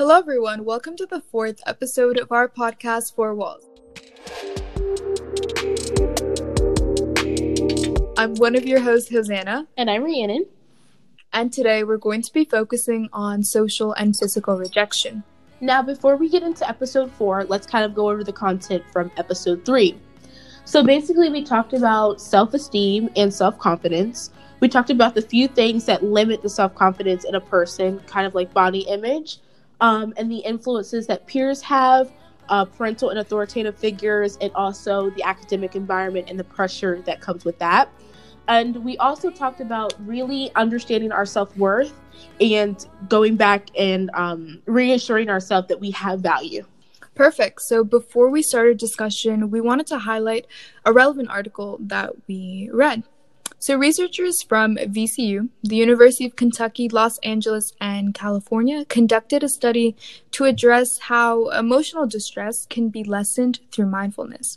Hello, everyone. Welcome to the fourth episode of our podcast, Four Walls. I'm one of your hosts, Hosanna. And I'm Rhiannon. And today we're going to be focusing on social and physical rejection. Now, before we get into episode four, let's kind of go over the content from episode three. So, basically, we talked about self esteem and self confidence. We talked about the few things that limit the self confidence in a person, kind of like body image, um, and the influences that peers have, uh, parental and authoritative figures, and also the academic environment and the pressure that comes with that. And we also talked about really understanding our self worth and going back and um, reassuring ourselves that we have value. Perfect. So before we start our discussion, we wanted to highlight a relevant article that we read. So, researchers from VCU, the University of Kentucky, Los Angeles, and California conducted a study to address how emotional distress can be lessened through mindfulness.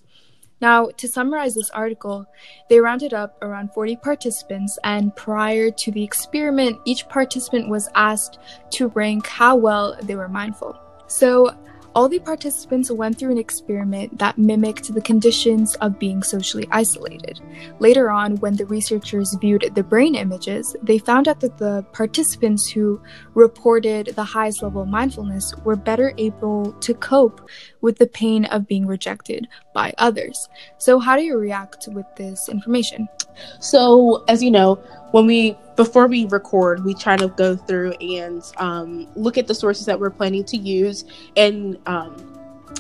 Now, to summarize this article, they rounded up around 40 participants, and prior to the experiment, each participant was asked to rank how well they were mindful. So, all the participants went through an experiment that mimicked the conditions of being socially isolated. Later on, when the researchers viewed the brain images, they found out that the participants who reported the highest level of mindfulness were better able to cope with the pain of being rejected by others. So, how do you react with this information? So, as you know, when we before we record, we try to go through and um, look at the sources that we're planning to use and um,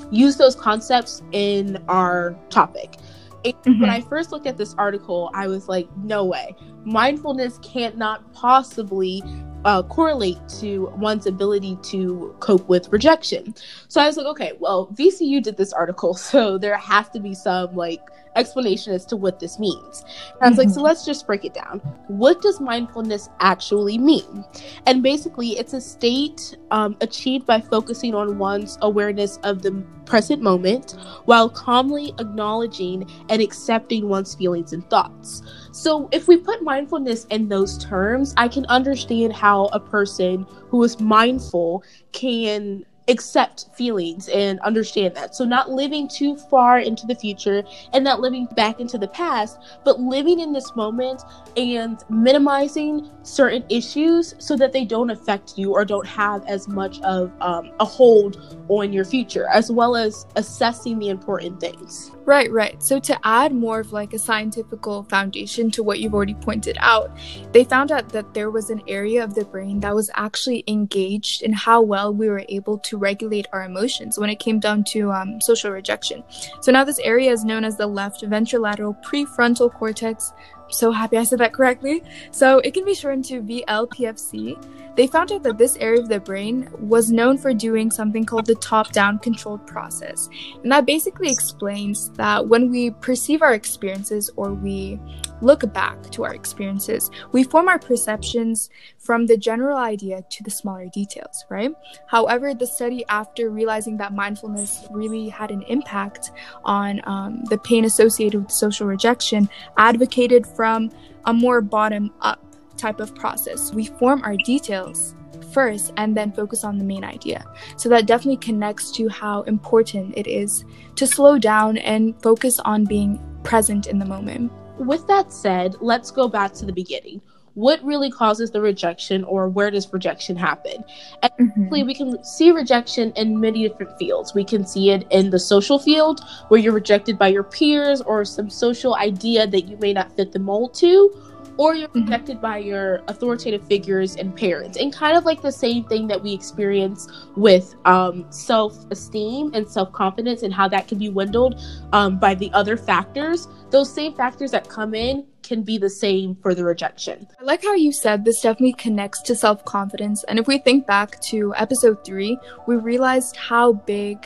use those concepts in our topic. Mm-hmm. When I first looked at this article, I was like, no way. Mindfulness can't not possibly uh, correlate to one's ability to cope with rejection. So I was like, okay, well, VCU did this article, so there has to be some like explanation as to what this means. And I was like, so mm-hmm. let's just break it down. What does mindfulness actually mean? And basically, it's a state um, achieved by focusing on one's awareness of the present moment while calmly acknowledging and accepting one's feelings and thoughts. So, if we put mindfulness in those terms, I can understand how a person who is mindful can accept feelings and understand that. So, not living too far into the future and not living back into the past, but living in this moment and minimizing certain issues so that they don't affect you or don't have as much of um, a hold on your future, as well as assessing the important things. Right, right. So to add more of like a scientific foundation to what you've already pointed out, they found out that there was an area of the brain that was actually engaged in how well we were able to regulate our emotions when it came down to um, social rejection. So now this area is known as the left ventrolateral prefrontal cortex. So happy I said that correctly. So it can be shortened to VLPFC. They found out that this area of the brain was known for doing something called the top down controlled process. And that basically explains that when we perceive our experiences or we look back to our experiences, we form our perceptions from the general idea to the smaller details, right? However, the study, after realizing that mindfulness really had an impact on um, the pain associated with social rejection, advocated from a more bottom up type of process. We form our details first and then focus on the main idea. So that definitely connects to how important it is to slow down and focus on being present in the moment. With that said, let's go back to the beginning. What really causes the rejection, or where does rejection happen? And mm-hmm. we can see rejection in many different fields. We can see it in the social field, where you're rejected by your peers or some social idea that you may not fit the mold to, or you're mm-hmm. protected by your authoritative figures and parents and kind of like the same thing that we experience with um, self-esteem and self-confidence and how that can be dwindled um, by the other factors those same factors that come in can be the same for the rejection. I like how you said this definitely connects to self confidence. And if we think back to episode three, we realized how big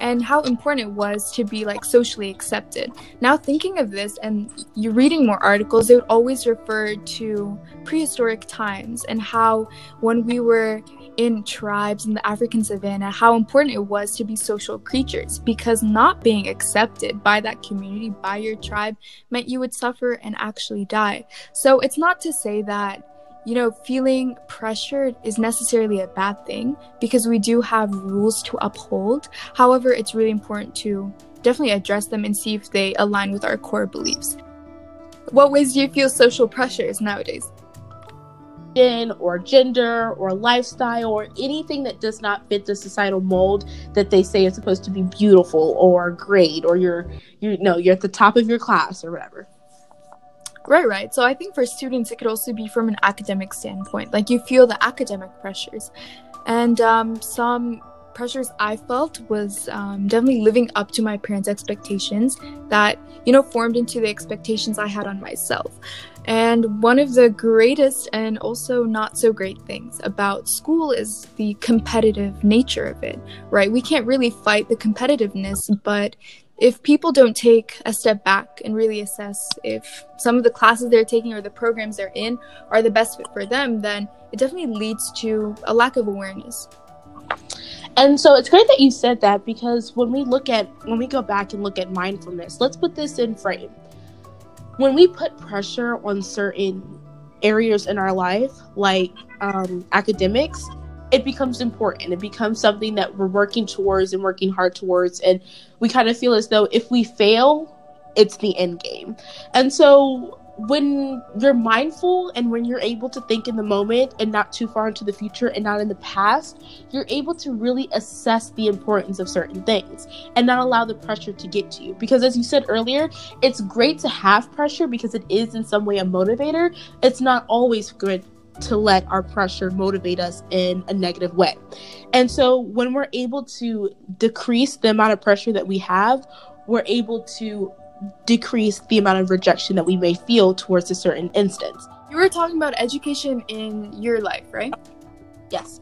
and how important it was to be like socially accepted. Now thinking of this and you reading more articles, they would always refer to prehistoric times and how when we were in tribes in the African savannah, how important it was to be social creatures because not being accepted by that community, by your tribe, meant you would suffer and actually die. So it's not to say that you know, feeling pressured is necessarily a bad thing because we do have rules to uphold. However, it's really important to definitely address them and see if they align with our core beliefs. What ways do you feel social pressures nowadays? or gender or lifestyle or anything that does not fit the societal mold that they say is supposed to be beautiful or great or you're you know you're at the top of your class or whatever right right so i think for students it could also be from an academic standpoint like you feel the academic pressures and um, some pressures I felt was um, definitely living up to my parents' expectations that, you know, formed into the expectations I had on myself. And one of the greatest and also not so great things about school is the competitive nature of it, right? We can't really fight the competitiveness, but if people don't take a step back and really assess if some of the classes they're taking or the programs they're in are the best fit for them, then it definitely leads to a lack of awareness. And so it's great that you said that because when we look at when we go back and look at mindfulness, let's put this in frame. When we put pressure on certain areas in our life, like um, academics, it becomes important. It becomes something that we're working towards and working hard towards. And we kind of feel as though if we fail, it's the end game. And so when you're mindful and when you're able to think in the moment and not too far into the future and not in the past, you're able to really assess the importance of certain things and not allow the pressure to get to you. Because as you said earlier, it's great to have pressure because it is in some way a motivator. It's not always good to let our pressure motivate us in a negative way. And so when we're able to decrease the amount of pressure that we have, we're able to decrease the amount of rejection that we may feel towards a certain instance. You were talking about education in your life, right? Yes.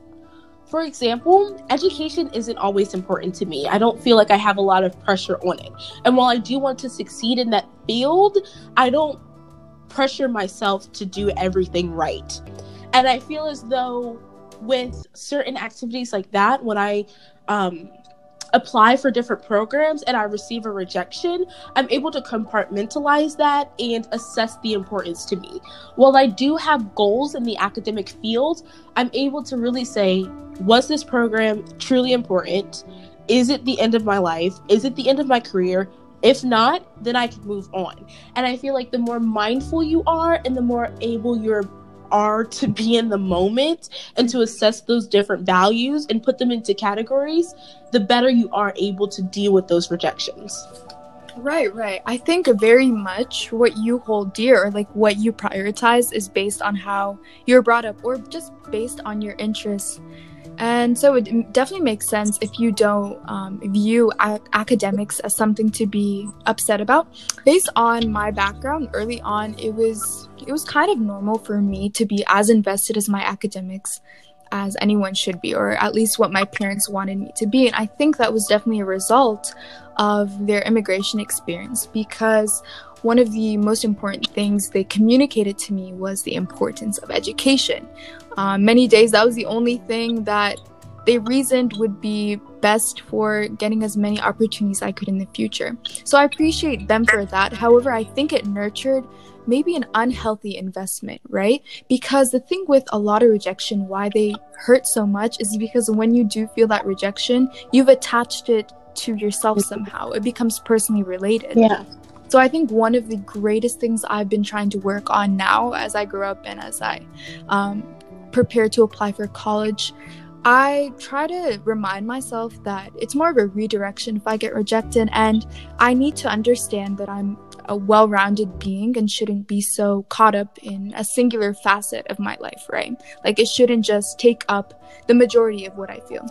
For example, education isn't always important to me. I don't feel like I have a lot of pressure on it. And while I do want to succeed in that field, I don't pressure myself to do everything right. And I feel as though with certain activities like that, when I um, apply for different programs and I receive a rejection, I'm able to compartmentalize that and assess the importance to me. While I do have goals in the academic field, I'm able to really say, was this program truly important? Is it the end of my life? Is it the end of my career? If not, then I can move on. And I feel like the more mindful you are and the more able you're are to be in the moment and to assess those different values and put them into categories, the better you are able to deal with those rejections. Right, right. I think very much what you hold dear, or like what you prioritize, is based on how you're brought up or just based on your interests and so it definitely makes sense if you don't um, view a- academics as something to be upset about. Based on my background early on, it was it was kind of normal for me to be as invested as my academics as anyone should be, or at least what my parents wanted me to be. And I think that was definitely a result of their immigration experience because one of the most important things they communicated to me was the importance of education. Uh, many days, that was the only thing that they reasoned would be best for getting as many opportunities I could in the future. So I appreciate them for that. However, I think it nurtured maybe an unhealthy investment, right? Because the thing with a lot of rejection, why they hurt so much, is because when you do feel that rejection, you've attached it to yourself somehow. It becomes personally related. Yeah. So I think one of the greatest things I've been trying to work on now as I grow up and as I um, prepare to apply for college, I try to remind myself that it's more of a redirection if I get rejected, and I need to understand that I'm a well rounded being and shouldn't be so caught up in a singular facet of my life, right? Like it shouldn't just take up the majority of what I feel.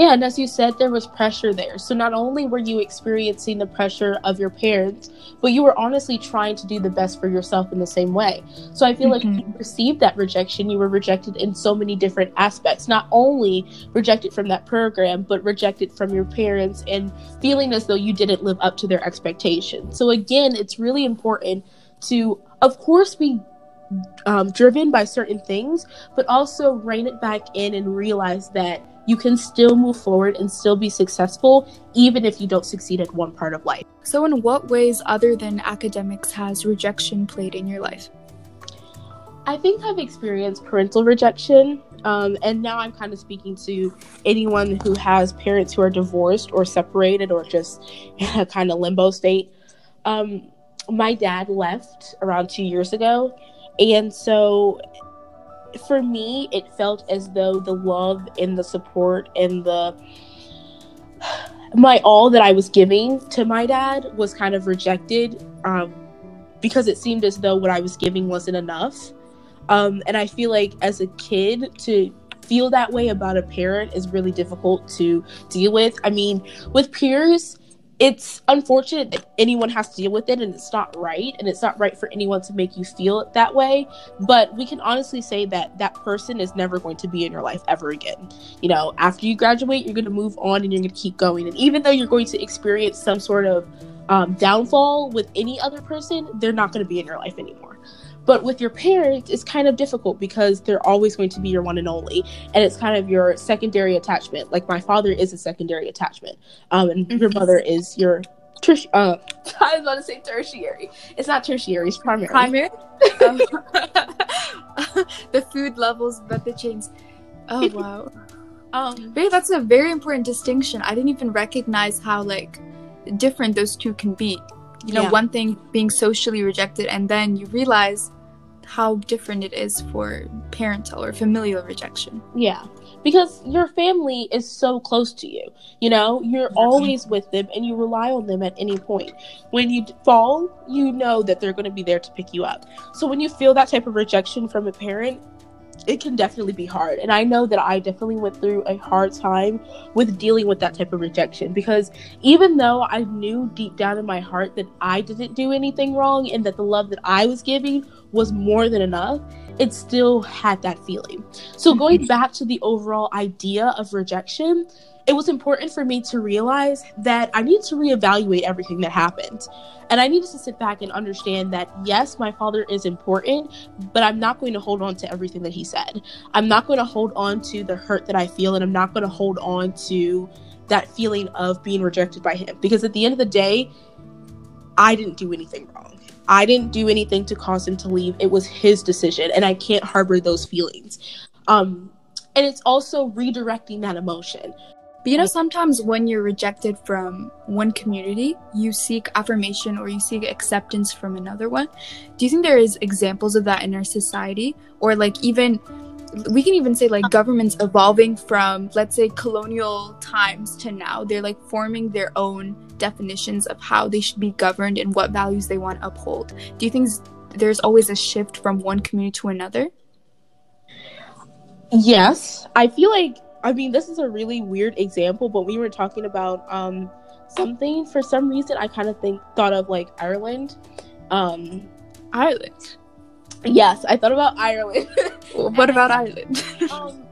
Yeah, and as you said, there was pressure there. So not only were you experiencing the pressure of your parents, but you were honestly trying to do the best for yourself in the same way. So I feel mm-hmm. like you received that rejection. You were rejected in so many different aspects. Not only rejected from that program, but rejected from your parents and feeling as though you didn't live up to their expectations. So again, it's really important to, of course, be um, driven by certain things, but also rein it back in and realize that you can still move forward and still be successful even if you don't succeed at one part of life. So, in what ways other than academics has rejection played in your life? I think I've experienced parental rejection. Um, and now I'm kind of speaking to anyone who has parents who are divorced or separated or just in a kind of limbo state. Um, my dad left around two years ago. And so for me, it felt as though the love and the support and the my all that I was giving to my dad was kind of rejected um, because it seemed as though what I was giving wasn't enough. Um, and I feel like as a kid to feel that way about a parent is really difficult to deal with. I mean, with peers, it's unfortunate that anyone has to deal with it and it's not right and it's not right for anyone to make you feel it that way. But we can honestly say that that person is never going to be in your life ever again. You know after you graduate you're going to move on and you're going to keep going. And even though you're going to experience some sort of um, downfall with any other person they're not going to be in your life anymore but with your parents, it's kind of difficult because they're always going to be your one and only, and it's kind of your secondary attachment. Like my father is a secondary attachment, um, and mm-hmm. your mother is your terti- uh, I was about to say tertiary. It's not tertiary. It's primary. Primary. um, the food levels, but the chains. Oh wow. Um, but that's a very important distinction. I didn't even recognize how like different those two can be you know yeah. one thing being socially rejected and then you realize how different it is for parental or familial rejection. Yeah because your family is so close to you you know? You're always with them and you rely on them at any point. When you fall you know that they're going to be there to pick you up. So when you feel that type of rejection from a parent it can definitely be hard. And I know that I definitely went through a hard time with dealing with that type of rejection because even though I knew deep down in my heart that I didn't do anything wrong and that the love that I was giving was more than enough, it still had that feeling. So, going mm-hmm. back to the overall idea of rejection, it was important for me to realize that I needed to reevaluate everything that happened. And I needed to sit back and understand that, yes, my father is important, but I'm not going to hold on to everything that he said. I'm not going to hold on to the hurt that I feel, and I'm not going to hold on to that feeling of being rejected by him. Because at the end of the day, I didn't do anything wrong. I didn't do anything to cause him to leave. It was his decision, and I can't harbor those feelings. Um, and it's also redirecting that emotion. But you know, sometimes when you're rejected from one community, you seek affirmation or you seek acceptance from another one. Do you think there is examples of that in our society? Or like even we can even say like governments evolving from let's say colonial times to now. They're like forming their own definitions of how they should be governed and what values they want to uphold. Do you think there's always a shift from one community to another? Yes. I feel like I mean, this is a really weird example, but we were talking about um, something for some reason. I kind of think thought of like Ireland. Um, Ireland. Yes, I thought about Ireland. well, what about Ireland? um,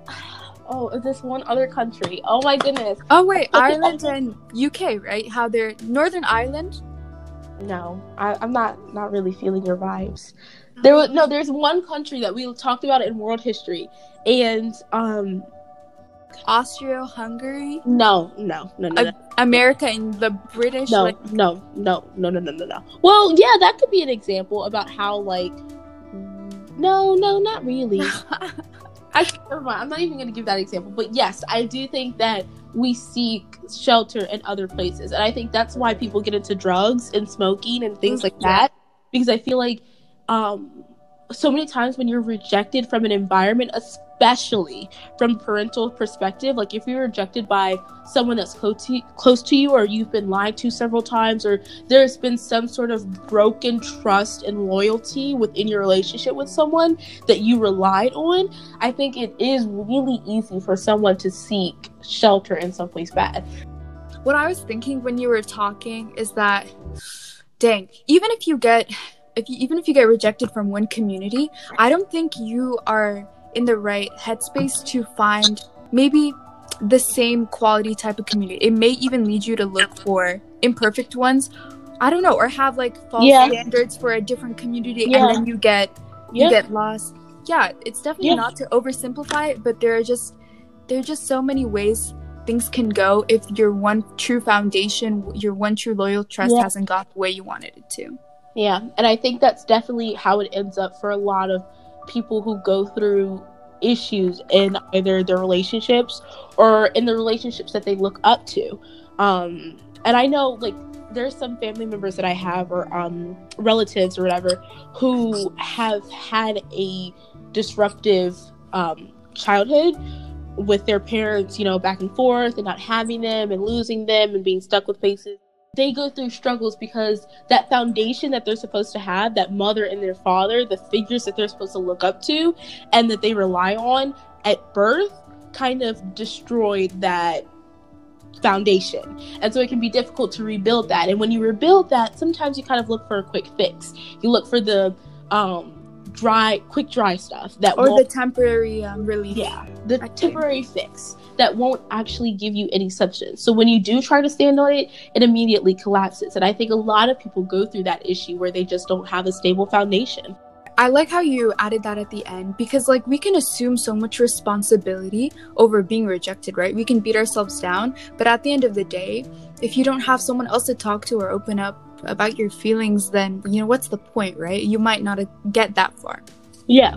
oh, this one other country. Oh my goodness. Oh wait, Ireland and UK, right? How they're Northern Ireland. No, I, I'm not not really feeling your vibes. There was no. There's one country that we talked about in world history, and um, Austria-Hungary? No, no, no, no, no. America and the British? No, like- no, no, no, no, no, no, no. Well, yeah, that could be an example about how like. No, no, not really. I never mind. I'm not even going to give that example, but yes, I do think that we seek shelter in other places, and I think that's why people get into drugs and smoking and things like that. Because I feel like um, so many times when you're rejected from an environment, especially from parental perspective like if you're rejected by someone that's close to, close to you or you've been lied to several times or there's been some sort of broken trust and loyalty within your relationship with someone that you relied on i think it is really easy for someone to seek shelter in someplace bad. What i was thinking when you were talking is that dang even if you get if you, even if you get rejected from one community i don't think you are in the right headspace to find maybe the same quality type of community. It may even lead you to look for imperfect ones. I don't know, or have like false yeah. standards for a different community yeah. and then you get you yeah. get lost. Yeah, it's definitely not to oversimplify it, but there are just there are just so many ways things can go if your one true foundation, your one true loyal trust hasn't got the way you wanted it to. Yeah, and I think that's definitely how it ends up for a lot of people who go through issues in either their relationships or in the relationships that they look up to. Um, and I know, like, there's some family members that I have or um, relatives or whatever who have had a disruptive um, childhood with their parents, you know, back and forth and not having them and losing them and being stuck with faces. They go through struggles because that foundation that they're supposed to have, that mother and their father, the figures that they're supposed to look up to and that they rely on at birth, kind of destroyed that foundation. And so it can be difficult to rebuild that. And when you rebuild that, sometimes you kind of look for a quick fix. You look for the um dry quick dry stuff that or the temporary um, relief. Yeah, the temporary fix that won't actually give you any substance. So when you do try to stand on it, it immediately collapses. And I think a lot of people go through that issue where they just don't have a stable foundation. I like how you added that at the end because, like, we can assume so much responsibility over being rejected, right? We can beat ourselves down, but at the end of the day, if you don't have someone else to talk to or open up about your feelings, then, you know, what's the point, right? You might not get that far. Yeah.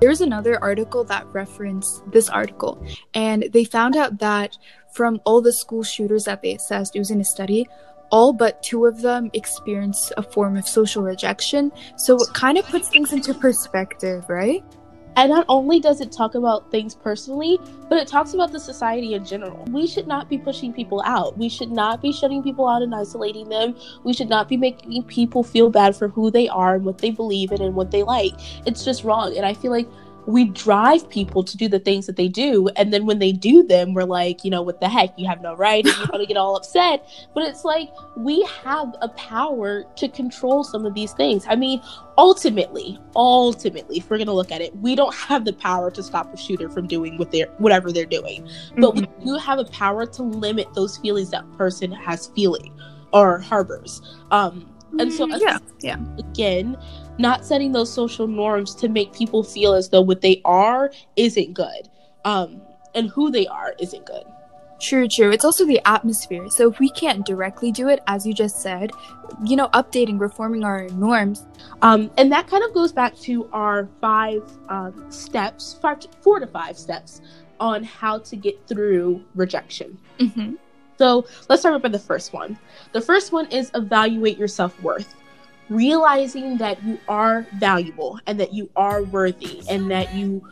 There's another article that referenced this article, and they found out that from all the school shooters that they assessed, using a study, all but two of them experience a form of social rejection. So it kind of puts things into perspective, right? And not only does it talk about things personally, but it talks about the society in general. We should not be pushing people out. We should not be shutting people out and isolating them. We should not be making people feel bad for who they are and what they believe in and what they like. It's just wrong. And I feel like we drive people to do the things that they do and then when they do them we're like you know what the heck? You have no right and you want to get all upset. But it's like we have a power to control some of these things. I mean ultimately ultimately if we're going to look at it we don't have the power to stop a shooter from doing what they're whatever they're doing. But mm-hmm. we do have a power to limit those feelings that person has feeling or harbors. Um and so yeah yeah again not setting those social norms to make people feel as though what they are isn't good um, and who they are isn't good. True, true. It's also the atmosphere. So if we can't directly do it, as you just said, you know, updating, reforming our norms. Um, and that kind of goes back to our five um, steps, five, to, four to five steps on how to get through rejection. Mm-hmm. So let's start with the first one. The first one is evaluate your self worth realizing that you are valuable and that you are worthy and that you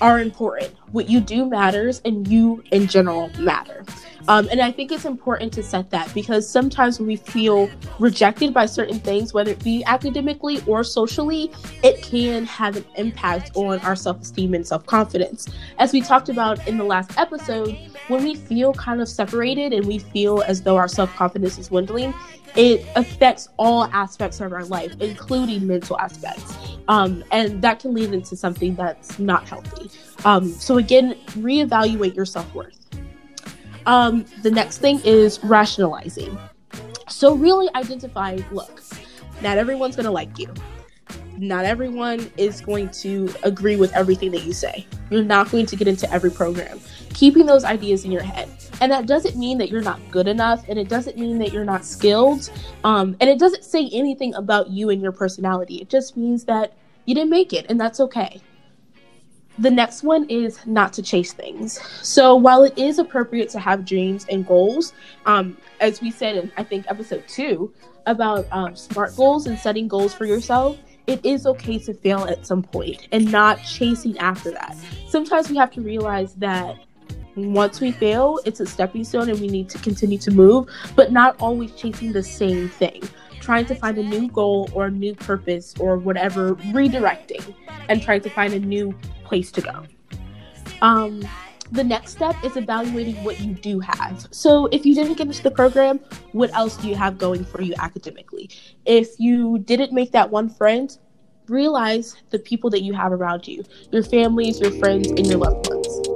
are important. What you do matters, and you in general matter. Um, and I think it's important to set that because sometimes when we feel rejected by certain things, whether it be academically or socially, it can have an impact on our self esteem and self confidence. As we talked about in the last episode, when we feel kind of separated and we feel as though our self confidence is dwindling, it affects all aspects of our life, including mental aspects. Um, and that can lead into something that's not healthy. Um, so, again, reevaluate your self worth. Um, the next thing is rationalizing. So, really identifying look, not everyone's going to like you. Not everyone is going to agree with everything that you say. You're not going to get into every program keeping those ideas in your head. And that doesn't mean that you're not good enough, and it doesn't mean that you're not skilled, um, and it doesn't say anything about you and your personality. It just means that you didn't make it, and that's okay. The next one is not to chase things. So while it is appropriate to have dreams and goals, um, as we said in I think episode two about um, smart goals and setting goals for yourself, it is okay to fail at some point and not chasing after that. Sometimes we have to realize that once we fail, it's a stepping stone and we need to continue to move, but not always chasing the same thing. Trying to find a new goal or a new purpose or whatever, redirecting and trying to find a new place to go. Um, the next step is evaluating what you do have. So, if you didn't get into the program, what else do you have going for you academically? If you didn't make that one friend, realize the people that you have around you your families, your friends, and your loved ones.